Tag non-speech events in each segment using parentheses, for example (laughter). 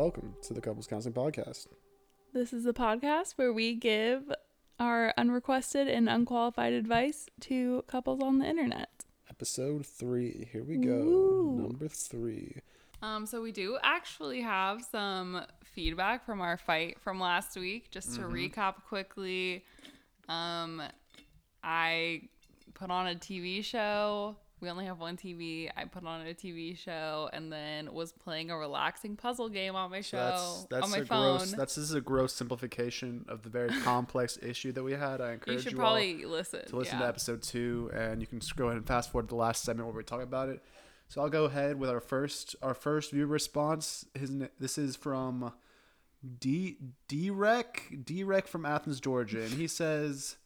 welcome to the Couples Counseling Podcast. This is a podcast where we give our unrequested and unqualified advice to couples on the internet. Episode three. Here we go. Woo. Number three. Um, so we do actually have some feedback from our fight from last week. Just to recap quickly, um, I put on a TV show. We only have one TV. I put on a TV show and then was playing a relaxing puzzle game on my show That's that's on my a phone. gross. That's this is a gross simplification of the very (laughs) complex issue that we had. I you encourage should you, probably listen. to listen yeah. to episode two, and you can go ahead and fast forward to the last segment where we talk about it. So I'll go ahead with our first our first viewer response. His this is from D Drek Drek from Athens, Georgia, and he says.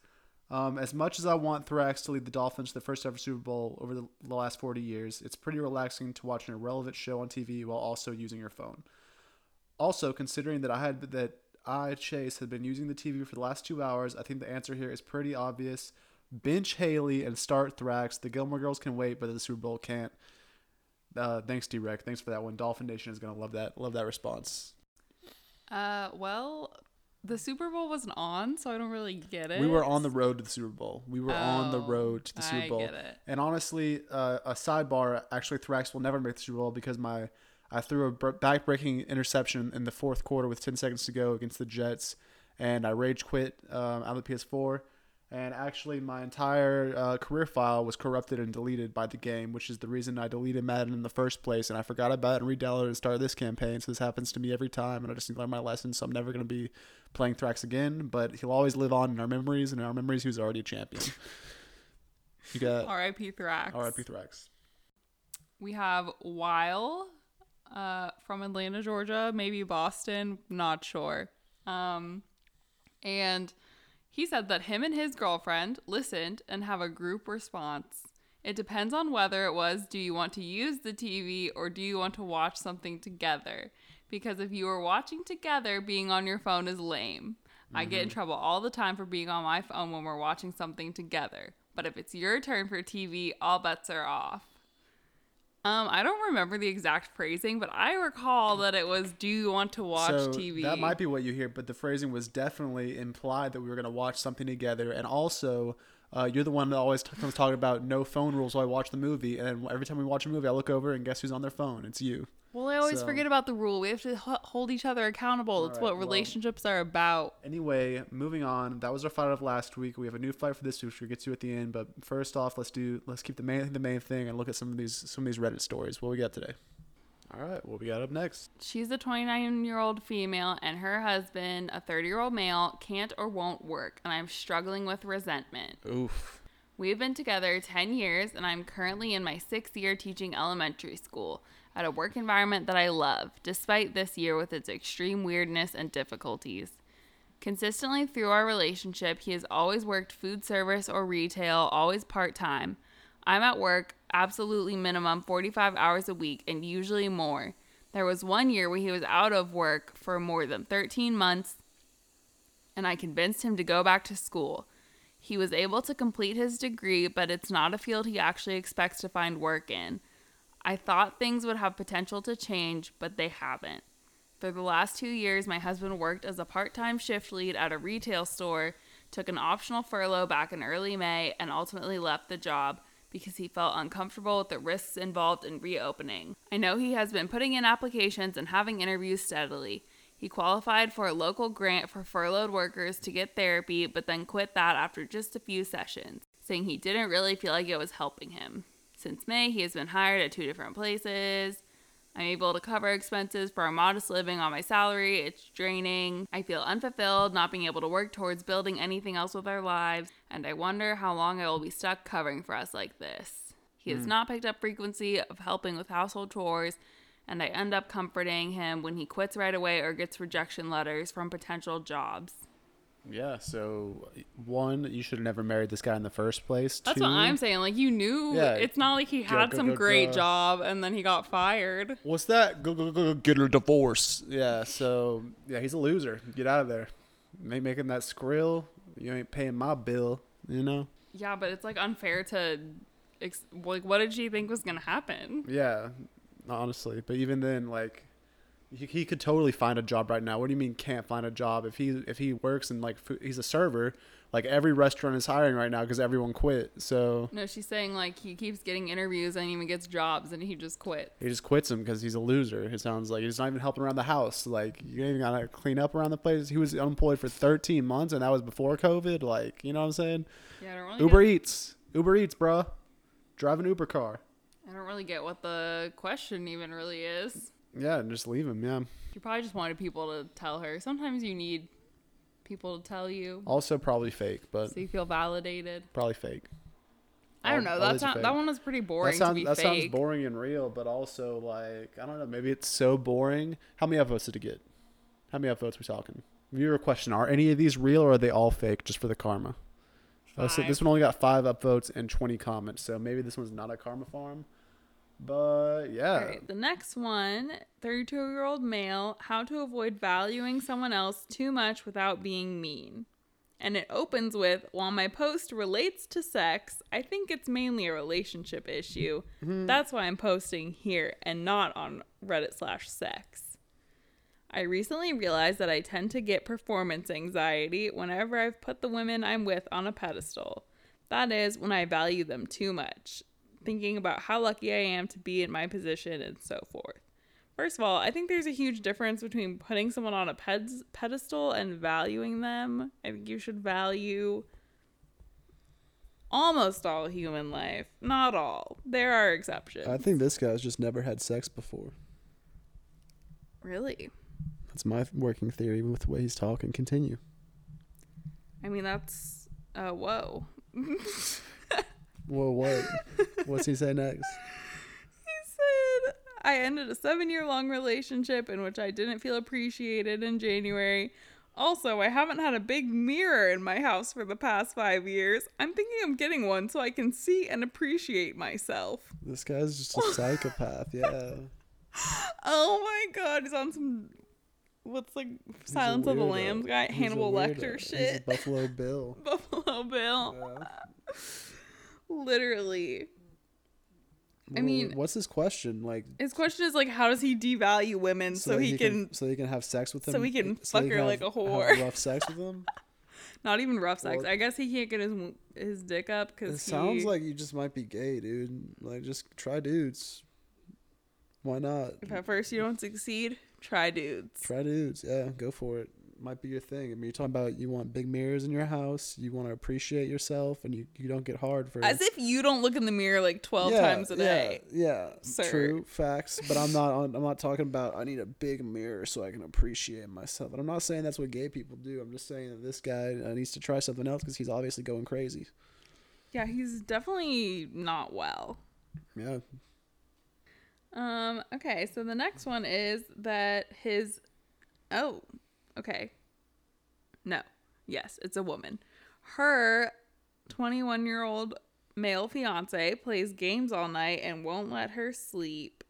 Um, as much as I want Thrax to lead the Dolphins to the first ever Super Bowl over the, the last 40 years, it's pretty relaxing to watch an irrelevant show on TV while also using your phone. Also, considering that I had that I Chase had been using the TV for the last two hours, I think the answer here is pretty obvious. Bench Haley and start Thrax. The Gilmore Girls can wait, but the Super Bowl can't. Uh, thanks, D-Rec. Thanks for that one. Dolphin Nation is gonna love that. Love that response. Uh, well, the Super Bowl wasn't on, so I don't really get it. We were on the road to the Super Bowl. We were on the Oh, road to the Super I Bowl. get it. And honestly, uh, a sidebar. Actually, Thrax will never make the Super Bowl because my I threw a br- back-breaking interception in the fourth quarter with 10 seconds to go against the Jets, and I rage quit um, out of the PS4. Actually, my entire uh, career file was corrupted and deleted by the game, which is the reason I deleted Madden in the first place. And I forgot about it and re-downloaded and started this campaign. So this happens to me every time, and I just need to learn my lesson. So I'm never going to be playing Thrax again, but he'll always live on in our memories. And in our memories, he was already a champion. (laughs) You got R.I.P. Thrax. R.I.P. Thrax. We have Weil uh, from Atlanta, Georgia, maybe Boston, not sure. Um, and he said that him and his girlfriend listened and have a group response. It depends on whether it was do you want to use the TV or do you want to watch something together? Because if you are watching together, being on your phone is lame. I get in mm-hmm. trouble all the time for being on my phone when we're watching something together. But if it's your turn for TV, all bets are off. Um, I don't remember the exact phrasing, but I recall that it was "Do you want to watch so TV?" That might be what you hear, but the phrasing was definitely implied that we were going to watch something together. And also, uh, you're the one that always t- comes talking about no phone rules while I watch the movie. And every time we watch a movie, I look over and guess who's on their phone? It's you. Well, I always So- forget about the rule. We have to h- hold each other accountable. That's right, what well- relationships are about. Anyway, moving on. That was our fight of last week. We have a new fight for this week, which we'll get to at the end. But first off, let's do let's keep the main the main thing and look at some of these some of these Reddit stories. What we got today? All right, what we got up next? She's a 29 year old female, and her husband, a 30 year old male, can't or won't work, and I'm struggling with resentment. Oof. We've been together 10 years, and I'm currently in my sixth year teaching elementary school at a work environment that I love, despite this year with its extreme weirdness and difficulties. Consistently through our relationship, he has always worked food service or retail, always part time. I'm at work absolutely minimum 45 hours a week and usually more. There was one year where he was out of work for more than 13 months, and I convinced him to go back to school. He was able to complete his degree, but it's not a field he actually expects to find work in. I thought things would have potential to change, but they haven't. For the last two years, my husband worked as a part time shift lead at a retail store, took an optional furlough back in early May, and ultimately left the job because he felt uncomfortable with the risks involved in reopening. I know he has been putting in applications and having interviews steadily. He qualified for a local grant for furloughed workers to get therapy, but then quit that after just a few sessions, saying he didn't really feel like it was helping him. Since May, he has been hired at two different places. I'm able to cover expenses for a modest living on my salary. It's draining. I feel unfulfilled, not being able to work towards building anything else with our lives, and I wonder how long I will be stuck covering for us like this. He has hmm. not picked up frequency of helping with household chores, and I end up comforting him when he quits right away or gets rejection letters from potential jobs. Yeah. So one, you should have never married this guy in the first place. That's Two, what I'm saying. Like you knew Yeah. it's not like he had go, some go, great job and then he got fired. What's that? Go, go, go, go get a divorce. Yeah. So yeah, he's a loser. Get out of there. Ain't making that skrill. You ain't paying my bill. You know. Yeah, but it's like unfair to ex- like what did she think was going to happen? Yeah. Honestly, but even then, like, He, he could totally find a job right now. What do you mean can't find a job? If he if he works and like he's a server, like every restaurant is hiring right now because everyone quit. So No, she's saying like he keeps getting interviews and even gets jobs and he just quit. he just quits him because he's a loser. It sounds like he's not even helping around the house. Like you ain't even gotta clean up around the place. He was unemployed for 13 months and that was before COVID. Like you know what I'm saying? Yeah, I don't really Uber Eats, Uber Eats, bruh. Drive an Uber car. I don't really get what the question even really is. Yeah, and just leave him. Yeah. She probably just wanted people to tell her. Sometimes you need people to tell you Also probably fake, but so you feel validated. probably fake. I don't know. all That these are sound, fake. that one was pretty boring that sounds to be that sounds boring and real, but also like I don't know. Maybe it's so boring. How many upvotes did it get? How many upvotes we talking? Viewer question: Are any of these real or are they all fake just for the karma? Uh, so this one only got five upvotes and 20 comments, so maybe this one's not a karma farm. But yeah, All right, the next one 32 year old male, how to avoid valuing someone else too much without being mean. And it opens with While my post relates to sex, I think it's mainly a relationship issue. Mm-hmm. That's why I'm posting here and not on Reddit slash sex. I recently realized that I tend to get performance anxiety whenever I've put the women I'm with on a pedestal. That is, when I value them too much, thinking about how lucky I am to be in my position and so forth. First of all, I think there's a huge difference between putting someone on a pedestal and valuing them. I think you should value almost all human life. Not all. There are exceptions. I think this guy's just never had sex before. really? That's my working theory with the way he's talking. Continue. I mean, that's. Uh, whoa. (laughs) Well, what? (laughs) What's he say next? He said, I ended a seven year long relationship in which I didn't feel appreciated in January. Also, I haven't had a big mirror in my house for the past five years. I'm thinking of getting one so I can see and appreciate myself. This guy's just a (laughs) psychopath. Yeah. (laughs) Oh my god, he's on some. What's like Silence of the. Lambs guy? He's Hannibal. Lecter shit. Buffalo Bill. Buffalo Bill. Yeah. Literally. I mean- what's his question? Like, His question is like, how does he devalue women so, that he, can, so he can have sex with them, so he can so fuck her like a whore. have rough sex with them. (laughs) Not even rough sex. I guess he can't get his his dick up It because he. sounds like you just might be gay, dude. Like, just try dudes. Why not? if at first you don't succeed, try dudes. Try dudes. Yeah, go for it. Might be your thing. I mean, you're talking about you want big mirrors in your house. You want to appreciate yourself, and you, you don't get hard for As if you don't look in the mirror like twelve Yeah, times a day. Yeah, Sir. true facts. But I'm not. (laughs) On, I'm not talking about. I need a big mirror so I can appreciate myself. And I'm not saying that's what gay people do. I'm just saying that this guy uh, needs to try something else because he's obviously going crazy. Yeah, he's definitely not well. Yeah. Um. Okay, so the next one is that his. Oh, okay. No. Yes, it's a woman. Her 21 year old male fiance plays games all night and won't let her sleep.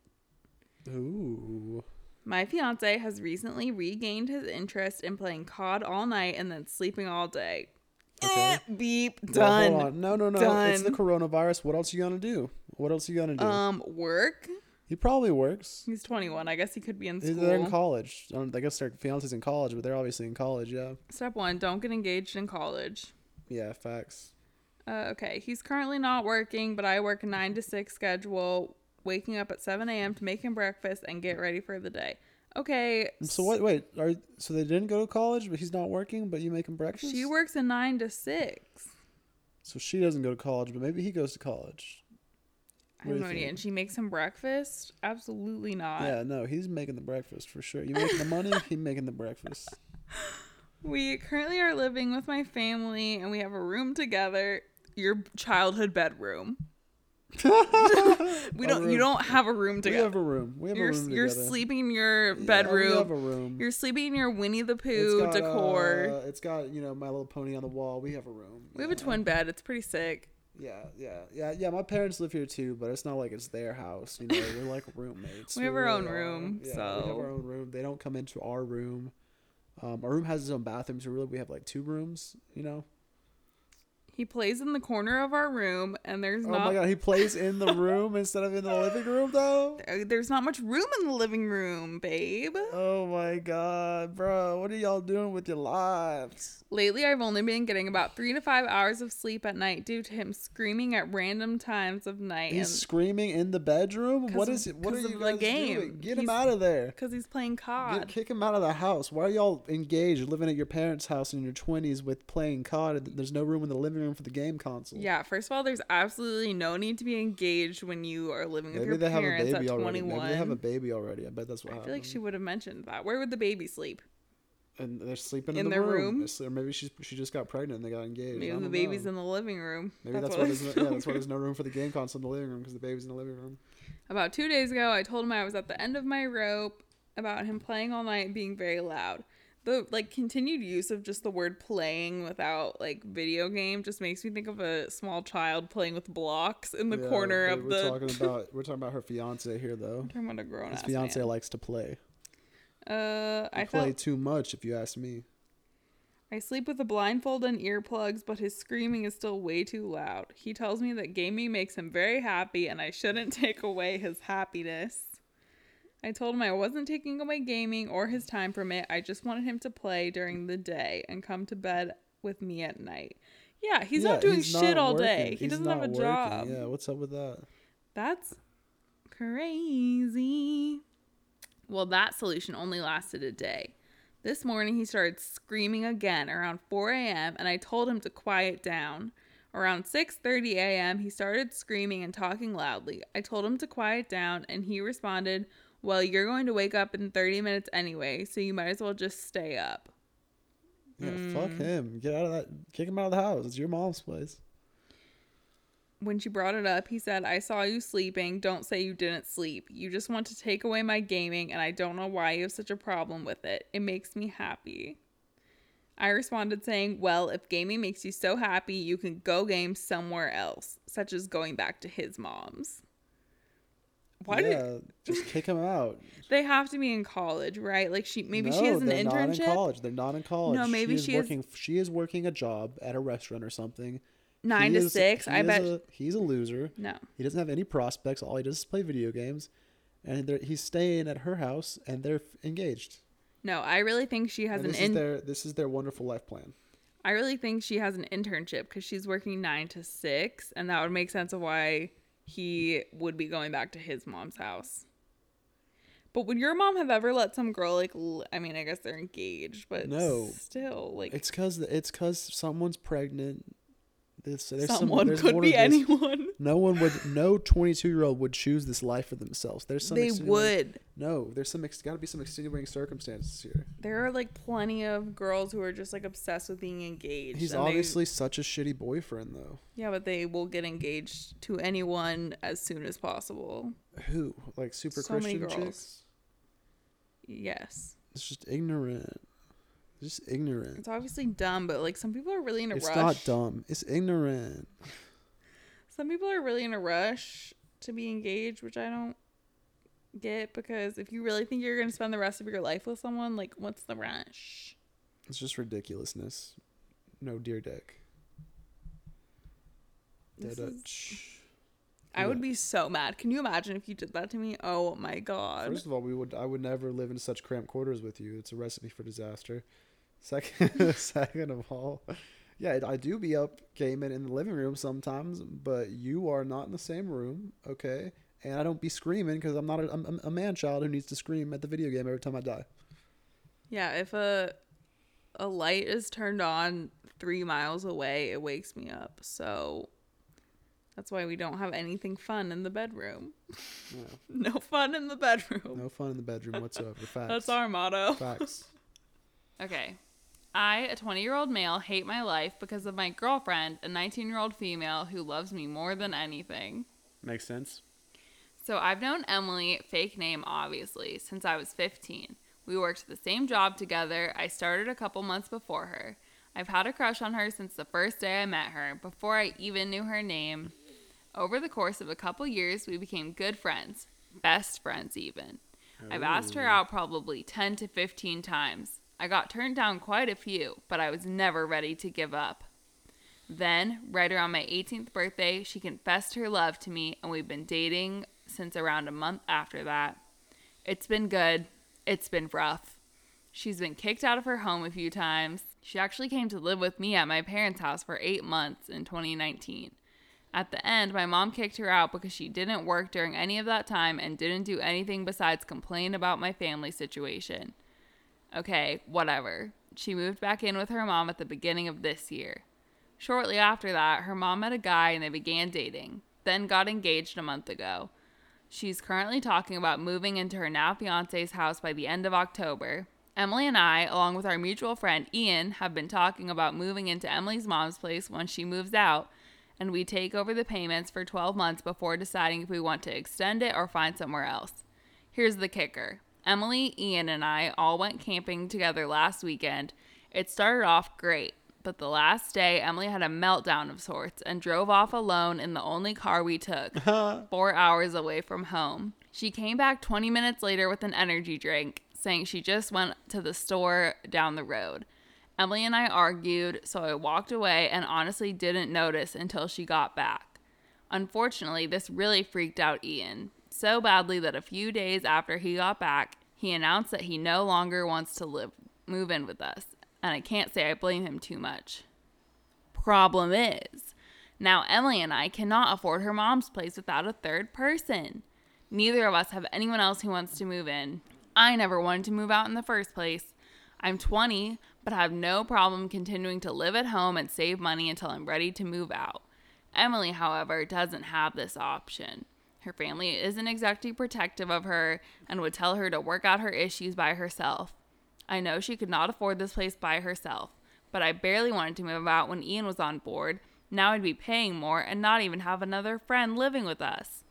Ooh. My fiance has recently regained his interest in playing COD all night and then sleeping all day. Okay. Eh, beep. Well, Done. on. No, no, no. It's the coronavirus. What else are you gonna do? What else are you gonna do? Um, work. He probably works. He's 21. I guess he could be in school. They're in college. I, guess their fiance's in college, but they're obviously in college. Yeah. Step one: Don't get engaged in college. Yeah. Facts. Uh, okay, he's currently not working, but I work a nine to six schedule, waking up at 7 a.m. to make him breakfast and get ready for the day. Okay, So what? Wait. Are so they didn't go to college, but he's not working, but you make him breakfast. She works a nine to six. So she doesn't go to college, but maybe he goes to college. And she makes him breakfast? Absolutely not. yeah, no, he's making the breakfast for sure. You making the money, he making the breakfast. (laughs) We currently are living with my family and we have a room together. Your childhood bedroom. (laughs) (laughs) we don't. You don't have a room together. We have a room. We have you're a room you're together. sleeping in your Yeah, we bedroom. have a room. You're sleeping in your Winnie the It's Pooh got, decor. uh, it's got you know My Little Pony on the wall. We have a room. we have a twin bed. It's pretty sick. Yeah, yeah, yeah, yeah. My parents live here too, but it's not like it's their house. You know, we're like (laughs) roommates. We have our own room, Yeah, we so- have our own room. They don't come into our room. Um, our room has its own bathroom, so really we have like two rooms. You know. He plays in the corner of our room, and there's Oh not my god, he plays in the (laughs) room instead of in the living room though. there's not much room in the living room, babe. Oh my god, bro, what are y'all doing with your lives? Lately, I've only been getting about three to five hours of sleep at night due to him screaming at random times of night. He's screaming in the bedroom. What is it? What are you guys game. doing? Get him out of there. because he's playing Get, COD. kick him out of the house. Why are y'all engaged, living at your parents' house in your twenties with playing COD? There's no room in the living room for the game console. Yeah, first of all, there's absolutely no need to be engaged when you are living with Maybe your they have a parents baby at already. 21. Maybe they have a baby already. I bet that's what I happened. feel like she would have mentioned that. Where would the baby sleep? and they're sleeping in, in the their room. room? Or maybe she's she just got pregnant and they got engaged. Maybe the baby's know. in the living room. Maybe that's, what why there's no, yeah, that's why there's no room for the game console in the living room because the baby's in the living room. (laughs) About two days ago, I told him I was at the end of my rope about him playing all night being very loud. The like continued use of just the word playing without like video game just makes me think of a small child playing with blocks in the Yeah, corner of we're the. talking (laughs) about we're talking about her fiance here though. talking about a grown His fiance man. likes to play. Uh, I play felt too much, if you ask me. I sleep with a blindfold and earplugs, but his screaming is still way too loud. He tells me that gaming makes him very happy and I shouldn't (laughs) take away his happiness. I told him I wasn't taking away gaming or his time from it. I just wanted him to play during the day and come to bed with me at night. Yeah, he's Yeah, not doing he's shit not all working. day. He He's doesn't have a working. job. Yeah, what's up with that? That's crazy. Well, that solution only lasted a day. This morning he started screaming again around 4 a.m. and I told him to quiet down. Around 6:30 a.m. he started screaming and talking loudly. I told him to quiet down and he responded, "Well, you're going to wake up in 30 minutes anyway, so you might as well just stay up." Yeah, Mm. fuck him. Get out of that. Kick him out of the house. It's your mom's place. When she brought it up, he said, I saw you sleeping. Don't say you didn't sleep. You just want to take away my gaming, and I don't know why you have such a problem with it. It makes me happy. I responded saying, Well, if gaming makes you so happy, you can go game somewhere else, such as going back to his mom's. Why yeah, did just kick him out. (laughs) they have to be in college, right? Like she maybe she No, has an they're Not in college. They're not in college. No, maybe she is she is- working. She is working a job at a restaurant or something. Nine He to is- six. I bet a- he's a loser. no. He doesn't have any prospects. All he does is play video games, and he's staying at her house, and they're engaged. No, I really think she has And an this in- is their this is their wonderful life plan. I really think she has an internship because she's working nine to six, and that would make sense of why he would be going back to his mom's house. But would your mom have ever let some girl like? L- I mean, I guess they're engaged, but No. still, like It's cause it's cause someone's pregnant. This, there's some- someone there's could be anyone. No one would. No 22 year old would choose this life for themselves. There's some. They would. No, there's some. Got to be some extenuating circumstances here. There are like plenty of girls who are just like obsessed with being engaged. He's and they- obviously such a shitty boyfriend, though. yeah, but they will get engaged to anyone as soon as possible. Who like super So many Christian girls. chicks? Yes, It's just ignorant. Just ignorant. it's obviously dumb, but like some people are really in a It's rush. It's not dumb. It's ignorant. (laughs) Some people are really in a rush to be engaged, which I don't get because if you really think you're going to spend the rest of your life with someone, like what's the rush? It's just ridiculousness. No dear dick. Is- I would be so mad. Can you imagine if you did that to me? Oh my god. First of all, we would I would never live in such cramped quarters with you. It's a recipe for disaster. Second, (laughs) second of all, yeah, I do be up gaming in the living room sometimes, but you are not in the same room, okay? And I don't be screaming because I'm not a, I'm a man child who needs to scream at the video game every time I die. yeah, if a a light is turned on 3 miles away, it wakes me up. So that's why we don't have anything fun in the bedroom. Yeah. (laughs) no fun in the bedroom. No fun in the bedroom whatsoever. (laughs) Facts. That's our motto. facts. (laughs) Okay. I, a 20 year old male, hate my life because of my girlfriend, a 19 year old female who loves me more than anything. Makes sense. So I've known Emily, fake name obviously, since I was 15. We worked the same job together. I started a couple months before her. I've had a crush on her since the first day I met her, before I even knew her name. Over the course of a couple years, we became good friends, best friends even. I've asked her out probably 10 to 15 times. I got turned down quite a few, but I was never ready to give up. Then, right around my 18th birthday, she confessed her love to me, and we've been dating since around a month after that. It's been good. It's been rough. She's been kicked out of her home a few times. She actually came to live with me at my parents' house for eight months in 2019. At the end, my mom kicked her out because she didn't work during any of that time and didn't do anything besides complain about my family situation. Okay, whatever. She moved back in with her mom at the beginning of this year. Shortly after that, her mom met a guy and they began dating, then got engaged a month ago. She's currently talking about moving into her now fiance's house by the end of October. Emily and I, along with our mutual friend Ian, have been talking about moving into Emily's mom's place once she moves out, and we take over the payments for 12 months before deciding if we want to extend it or find somewhere else. Here's the kicker Emily, Ian, and I all went camping together last weekend. It started off great, but the last day, Emily had a meltdown of sorts and drove off alone in the only car we took, (laughs) four hours away from home. She came back 20 minutes later with an energy drink, saying she just went to the store down the road. Emily and I argued, so I walked away and honestly didn't notice until she got back. Unfortunately, this really freaked out Ian so badly that a few days after he got back, he announced that he no longer wants to live move in with us, and I can't say I blame him too much. Problem is, now Emily and I cannot afford her mom's place without a third person. Neither of us have anyone else who wants to move in. I never wanted to move out in the first place. I'm 20, but have no problem continuing to live at home and save money until I'm ready to move out. Emily, however, doesn't have this option. Her family isn't exactly protective of her and would tell her to work out her issues by herself. I know she could not afford this place by herself, but I barely wanted to move out when Ian was on board. Now I'd be paying more and not even have another friend living with us.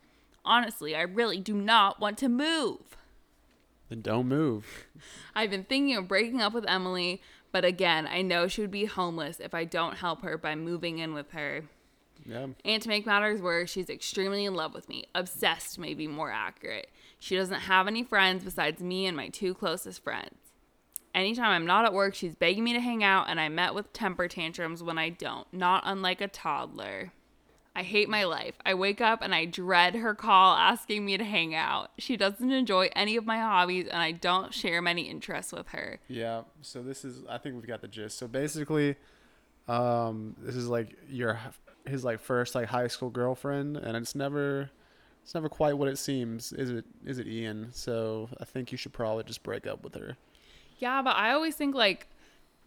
Honestly, I really do not want to move. Then don't move. (laughs) I've been thinking of breaking up with Emily, but again, I know she would be homeless if I don't help her by moving in with her. Yeah. And to make matters worse, she's extremely in love with me. Obsessed, may be more accurate. She doesn't have any friends besides me and my two closest friends. Anytime I'm not at work, she's begging me to hang out, and I met with temper tantrums when I don't, not unlike a toddler. I hate my life. I wake up and I dread her call asking me to hang out. She doesn't enjoy any of my hobbies, and I don't share many interests with her. Yeah. So this is I think we've got the gist. So basically, um, this is like your his like first like high school girlfriend, and it's never it's never quite what it seems. Is it? Is it Ian? So I think you should probably just break up with her. Yeah, but I always think like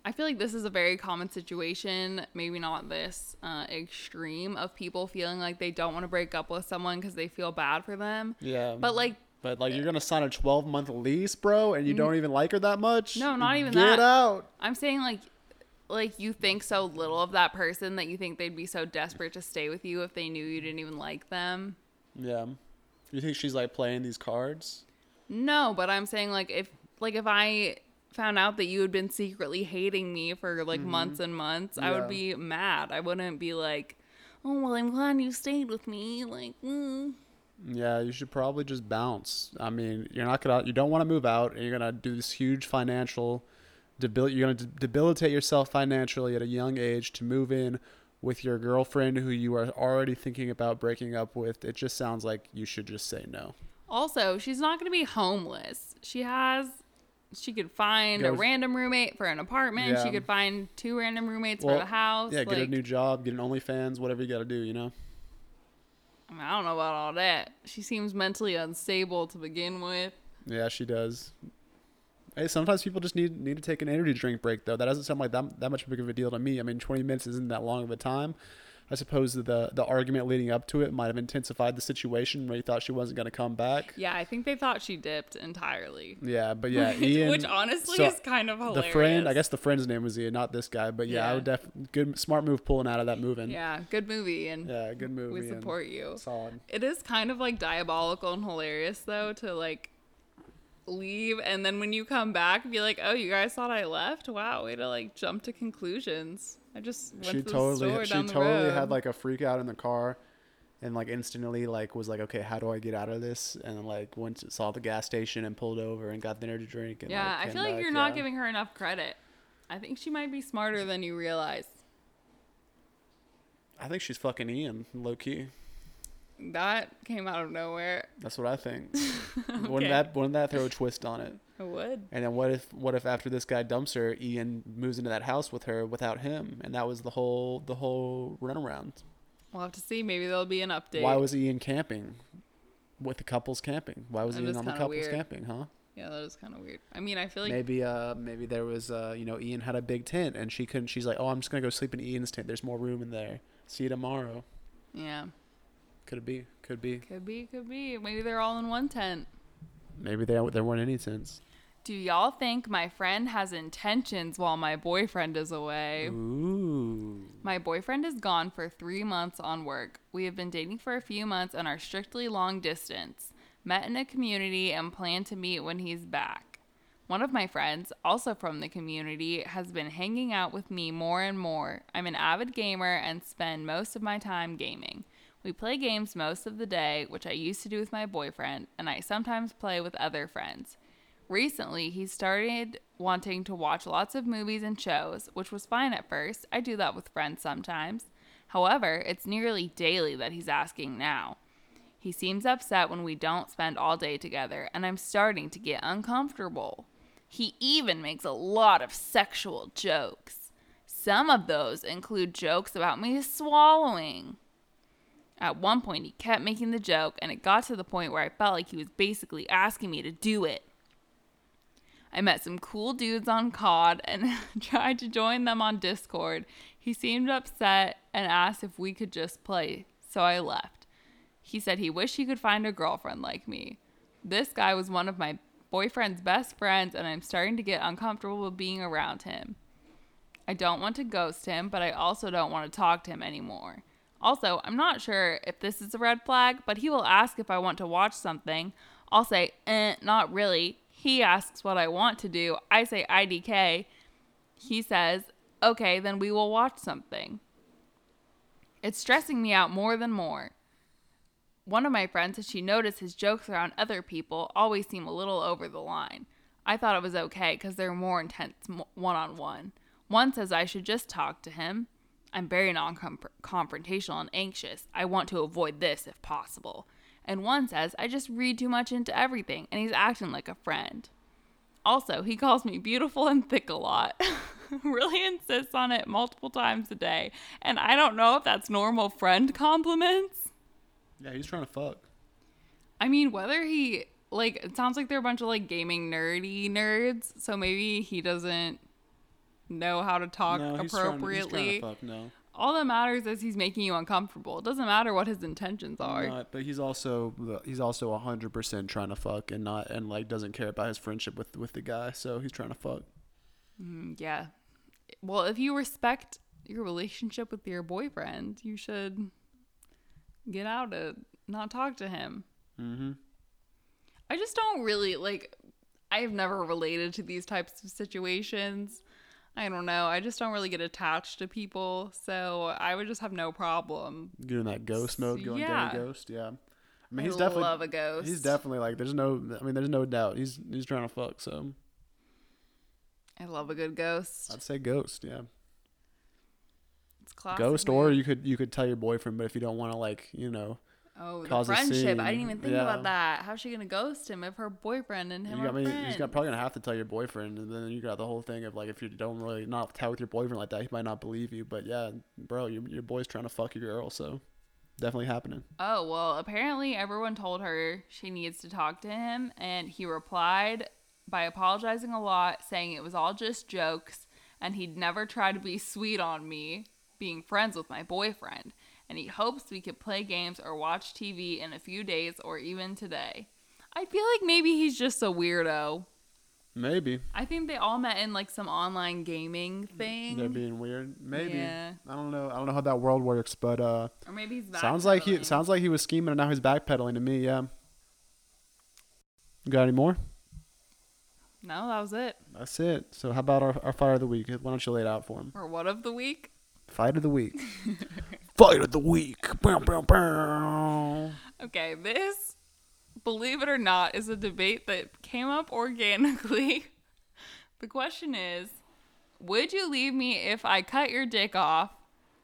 I feel like this is a very common situation, maybe not this uh, extreme of people feeling like they don't want to break up with someone because they feel bad for them. Yeah. But like, But like you're gonna sign a 12 month lease, bro, and you don't even like her that much. No, not even Get that. Get out. I'm saying like, like you think so little of that person that you think they'd be so desperate to stay with you if they knew you didn't even like them. Yeah. You think she's like playing these cards? No, but I'm saying like if like if I found out that you had been secretly hating me for like months and months, I would be mad. I wouldn't be like, "Oh, well, I'm glad you stayed with me." Like, mm. Yeah, you should probably just bounce. I mean, you're not gonna, you don't want to move out, and you're gonna do this huge financial, debil- you're gonna de- debilitate yourself financially at a young age to move in with your girlfriend who you are already thinking about breaking up with. It just sounds like you should just say no. also, she's not going to be homeless. She has she could find a random roommate for an apartment. Yeah. She could find two random roommates Well, for the house. Yeah, get a new job, get an OnlyFans, whatever you got to do. You know. I, mean, I don't know about all that. She seems mentally unstable to begin with. Yeah, she does. Hey, sometimes people just need need to take an energy drink break though. That doesn't sound like that that much big of a deal to me. I mean, 20 minutes isn't that long of a time. I suppose the the argument leading up to it might have intensified the situation where he thought she wasn't going to come back. Yeah, I think they thought she dipped entirely. Yeah, but yeah, (laughs) Which- Ian. which honestly so is kind of hilarious. the friend. I guess the friend's name was Ian, not this guy. But yeah, I would def good smart move pulling out of that moving. Yeah, good movie, and Yeah, good movie. we support you. Solid. It is kind of like diabolical and hilarious though to like leave and then when you come back be like, "Oh, you guys thought I left? Wow, way to like jump to conclusions." I just went she to the totally store she down the totally road. had like a freak out in the car and like instantly like was like okay how do i get out of this and like went to, saw the gas station and pulled over and got the energy drink and Yeah, like, I feel like back, you're not yeah. giving her enough credit. I think she might be smarter than you realize. I think she's fucking Ian, low key. That came out of nowhere. That's what I think. (laughs) Okay. Wouldn't that wouldn't that throw a twist on it? It would. And then what if what if after this guy dumps her, Ian moves into that house with her without him, and that was the whole the whole runaround. We'll have to see. Maybe there'll be an update. Why was Ian camping with the couples camping? Why was That Ian on the couples weird. camping? Huh? yeah, that is kind of weird. I mean, I feel like maybe uh maybe there was uh you know Ian had a big tent and she couldn't. She's like, oh, I'm just gonna go sleep in Ian's tent. There's more room in there. See you tomorrow. yeah, Could it be? Could be. could be, could be. Maybe they're all in one tent. Maybe there there weren't any tents. Do y'all think my friend has intentions while my boyfriend is away? Ooh. My boyfriend is gone for three months on work. We have been dating for a few months and are strictly long distance. Met in a community and plan to meet when he's back. One of my friends, also from the community, has been hanging out with me more and more. I'm an avid gamer and spend most of my time gaming. We play games most of the day, which I used to do with my boyfriend, and I sometimes play with other friends. Recently, he started wanting to watch lots of movies and shows, which was fine at first. I do that with friends sometimes. However, it's nearly daily that he's asking now. He seems upset when we don't spend all day together, and I'm starting to get uncomfortable. He even makes a lot of sexual jokes. Some of those include jokes about me swallowing. At one point, he kept making the joke, and it got to the point where I felt like he was basically asking me to do it. I met some cool dudes on COD and (laughs) tried to join them on Discord. He seemed upset and asked if we could just play, so I left. He said he wished he could find a girlfriend like me. This guy was one of my boyfriend's best friends, and I'm starting to get uncomfortable with being around him. I don't want to ghost him, but I also don't want to talk to him anymore. Also, I'm not sure if this is a red flag, but he will ask if I want to watch something. I'll say, eh, not really. He asks what I want to do. I say IDK. He says, okay, then we will watch something. It's stressing me out more than more. One of my friends said she noticed his jokes around other people always seem a little over the line. I thought it was okay because they're more intense one on one. One says I should just talk to him. I'm very non confrontational and anxious. I want to avoid this if possible. And one says I just read too much into everything and he's acting like a friend. Also, he calls me beautiful and thick a lot. (laughs) really insists on it multiple times a day. And I don't know if that's normal friend compliments. Yeah, he's trying to fuck. I mean, whether he like it sounds like they're a bunch of like gaming nerdy nerds, so maybe he doesn't know how to talk no, he's trying, appropriately. he's trying to fuck. No. All that matters is he's making you uncomfortable. It doesn't matter what his intentions are. Not, but he's also he's also hundred percent trying to fuck and not and like doesn't care about his friendship with with the guy. So he's trying to fuck. Mm, yeah. Well, if you respect your relationship with your boyfriend, you should get out of not talk to him. Mm-hmm. I just don't really like. I've never related to these types of situations. I don't know. I just don't really get attached to people, so I would just have no problem. Doing that ghost mode, going Yeah. yeah. ghost. Yeah. I mean, I he's definitely love a ghost. he's definitely like. There's no. I mean, there's no doubt. He's he's trying to fuck. So I love a good ghost. I'd say ghost. Yeah. It's classic. ghost, man. or you could you could tell your boyfriend, but if you don't want to like you know, oh the friendship. I didn't even think Yeah. about that. How's she gonna ghost him if her boyfriend and him you are I mean, friends? he's got probably gonna have to tell your boyfriend, and then you got the whole thing of like if you don't really not tell with your boyfriend like that, he might not believe you. But yeah, bro, your your boy's trying to fuck your girl, so definitely happening. Oh, well, apparently everyone told her she needs to talk to him, and he replied by apologizing a lot, saying it was all just jokes, and he'd never try to be sweet on me, being friends with my boyfriend, and he hopes we could play games or watch TV in a few days or even today. I feel like maybe he's just a weirdo. Maybe I think they all met in like some online gaming thing. they're being weird. Maybe Yeah. I don't know. I don't know how that world works, but uh, or maybe he's sounds like he sounds like he was scheming, and now he's backpedaling to me. Yeah. Got any more? No, that was it. That's it. So how about our, our fight of the week? Why don't you lay it out for him? Or what of the week? Fight of the week. (laughs) fight of the week. Bow, bow, bow. Okay, this, believe it or not, is a debate that came up organically. (laughs) The question is Would you leave me if I cut your dick off,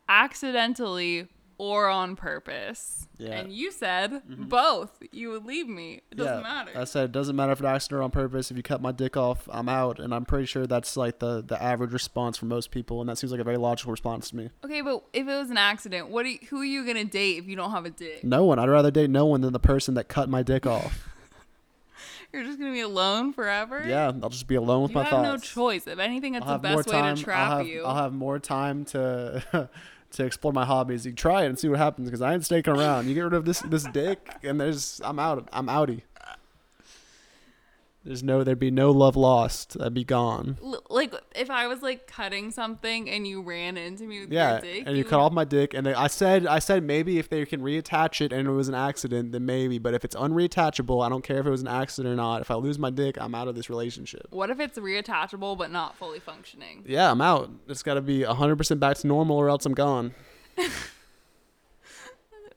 accidentally or on purpose. Yeah. Mm-hmm. And you said both. You would leave me. It doesn't yeah, matter. I said it doesn't matter if it's accident or on purpose. If you cut my dick off, I'm out, and I'm pretty sure that's like the the average response for most people, and that seems like a very logical response to me. okay, but if it was an accident, what? Are you, who are you gonna date if you don't have a dick? No one. I'd rather date no one than the person that cut my dick off. (laughs) You're just gonna be alone forever. yeah, I'll just be alone with You my have thoughts. no choice. If anything, it's I'll the have best way time. to trap I'll have, you. I'll have more time to (laughs) to explore my hobbies. You try it and see what happens because I ain't sticking around. You get rid of this this dick, and there's I'm out. I'm outie. There's no there'd be no love lost. I'd be gone. L- like if I was like cutting something and you ran into me with Yeah, your dick, and you would- cut off my dick, and they, I said I said maybe if they can reattach it and it was an accident, then maybe. But if it's unreattachable, I don't care if it was an accident or not. If I lose my dick, I'm out of this relationship. What if it's reattachable but not fully functioning? Yeah, I'm out. It's got to be 100% back to normal, or else I'm gone. (laughs)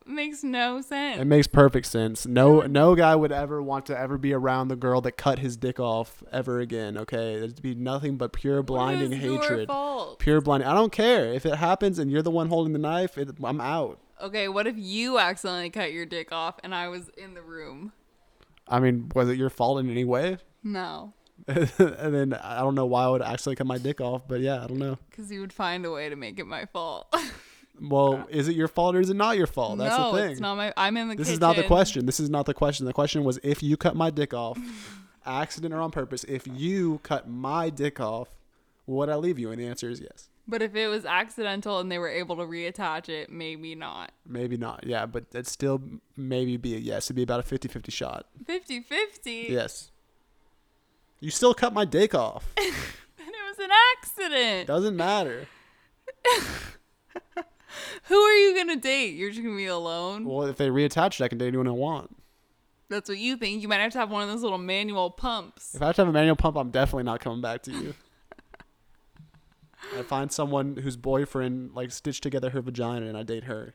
Makes no sense. It makes perfect sense. No, no guy would ever want to ever be around the girl that cut his dick off ever again. Okay, there'd be nothing but pure blinding What if Your hatred. fault? Pure blinding. I don't care if it happens and you're the one holding the knife. It, I'm out. Okay, what if you accidentally cut your dick off and I was in the room? I mean, was it your fault in any way? No, (laughs) and then I don't know why I would actually cut my dick off, but yeah, I don't know. because you would find a way to make it my fault. (laughs) Well, uh, is it your fault or is it not your fault? That's no, the thing. it's not my. I'm in the this kitchen. is not the question. This is not the question. The question was if you cut my dick off, (laughs) accident or on purpose, if you cut my dick off, would I leave you? And the answer is yes. But if it was accidental and they were able to reattach it, maybe not. Maybe not. Yeah, but it'd still maybe be a yes. It'd be about a 50 50 shot. 50 50. Yes. You still cut my dick off. (laughs) And it was an accident. Doesn't matter. (laughs) (laughs) Who are you to date? You're just to be alone? Well, if they reattach it, I can date anyone I want. That's what you think. You might have to have one of those little manual pumps. If I have to have a manual pump, I'm definitely not coming back to you. I find someone whose boyfriend like stitched together her vagina and I date her.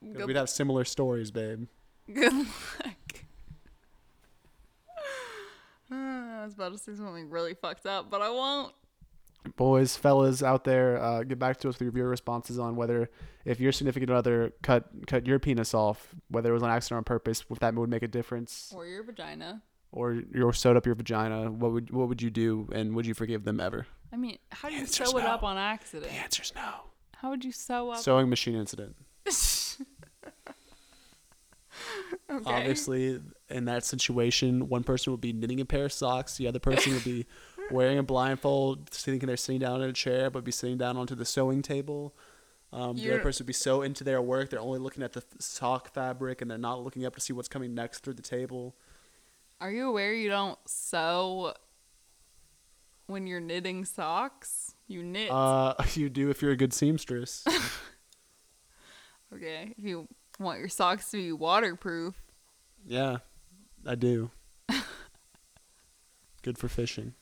Good, We'd have similar stories, babe. good luck. (laughs) Ah, I was about to say something really fucked up, but I won't. Boys, fellas out there, uh, get back to us with your viewer responses on whether if your significant other cut cut your penis off, whether it was on accident or on purpose, if that would make a difference, Or your vagina. or you sewed up your vagina, what would what would you do, and would you forgive them ever? I mean, how do you sew it up on accident? The answer's no. How would you sew up? Sewing machine incident. (laughs) okay. Obviously, in that situation, one person would be knitting a pair of socks, the other person would be (laughs) wearing a blindfold, thinking they're sitting down in a chair, but be sitting down onto the sewing table. Um, the other person would be so into their work, they're only looking at the f- sock fabric and they're not looking up to see what's coming next through the table. Are you aware you don't sew when you're knitting socks? You knit. Uh, (laughs) you do if you're a good seamstress. (laughs) okay. If you want your socks to be waterproof, yeah, I do. (laughs) Good for fishing.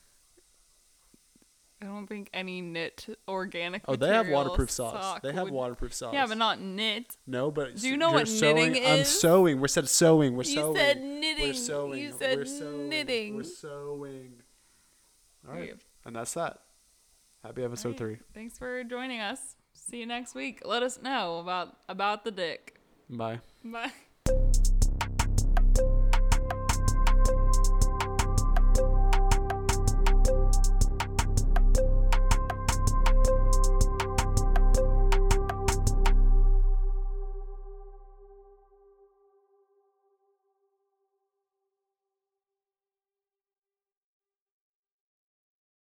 I don't think any knit organic. Oh, they have waterproof socks. sock They have would- waterproof socks. Yeah, but not knit. No, but Do you know what sewing, knitting I'm is? sewing. We're said sewing. We're You sewing. said knitting. We're sewing. You said We're sewing. knitting. We're sewing. All right, and that's that. Happy episode three. Thanks for joining us. See you next week. Let us know about about the dick. Bye. Bye.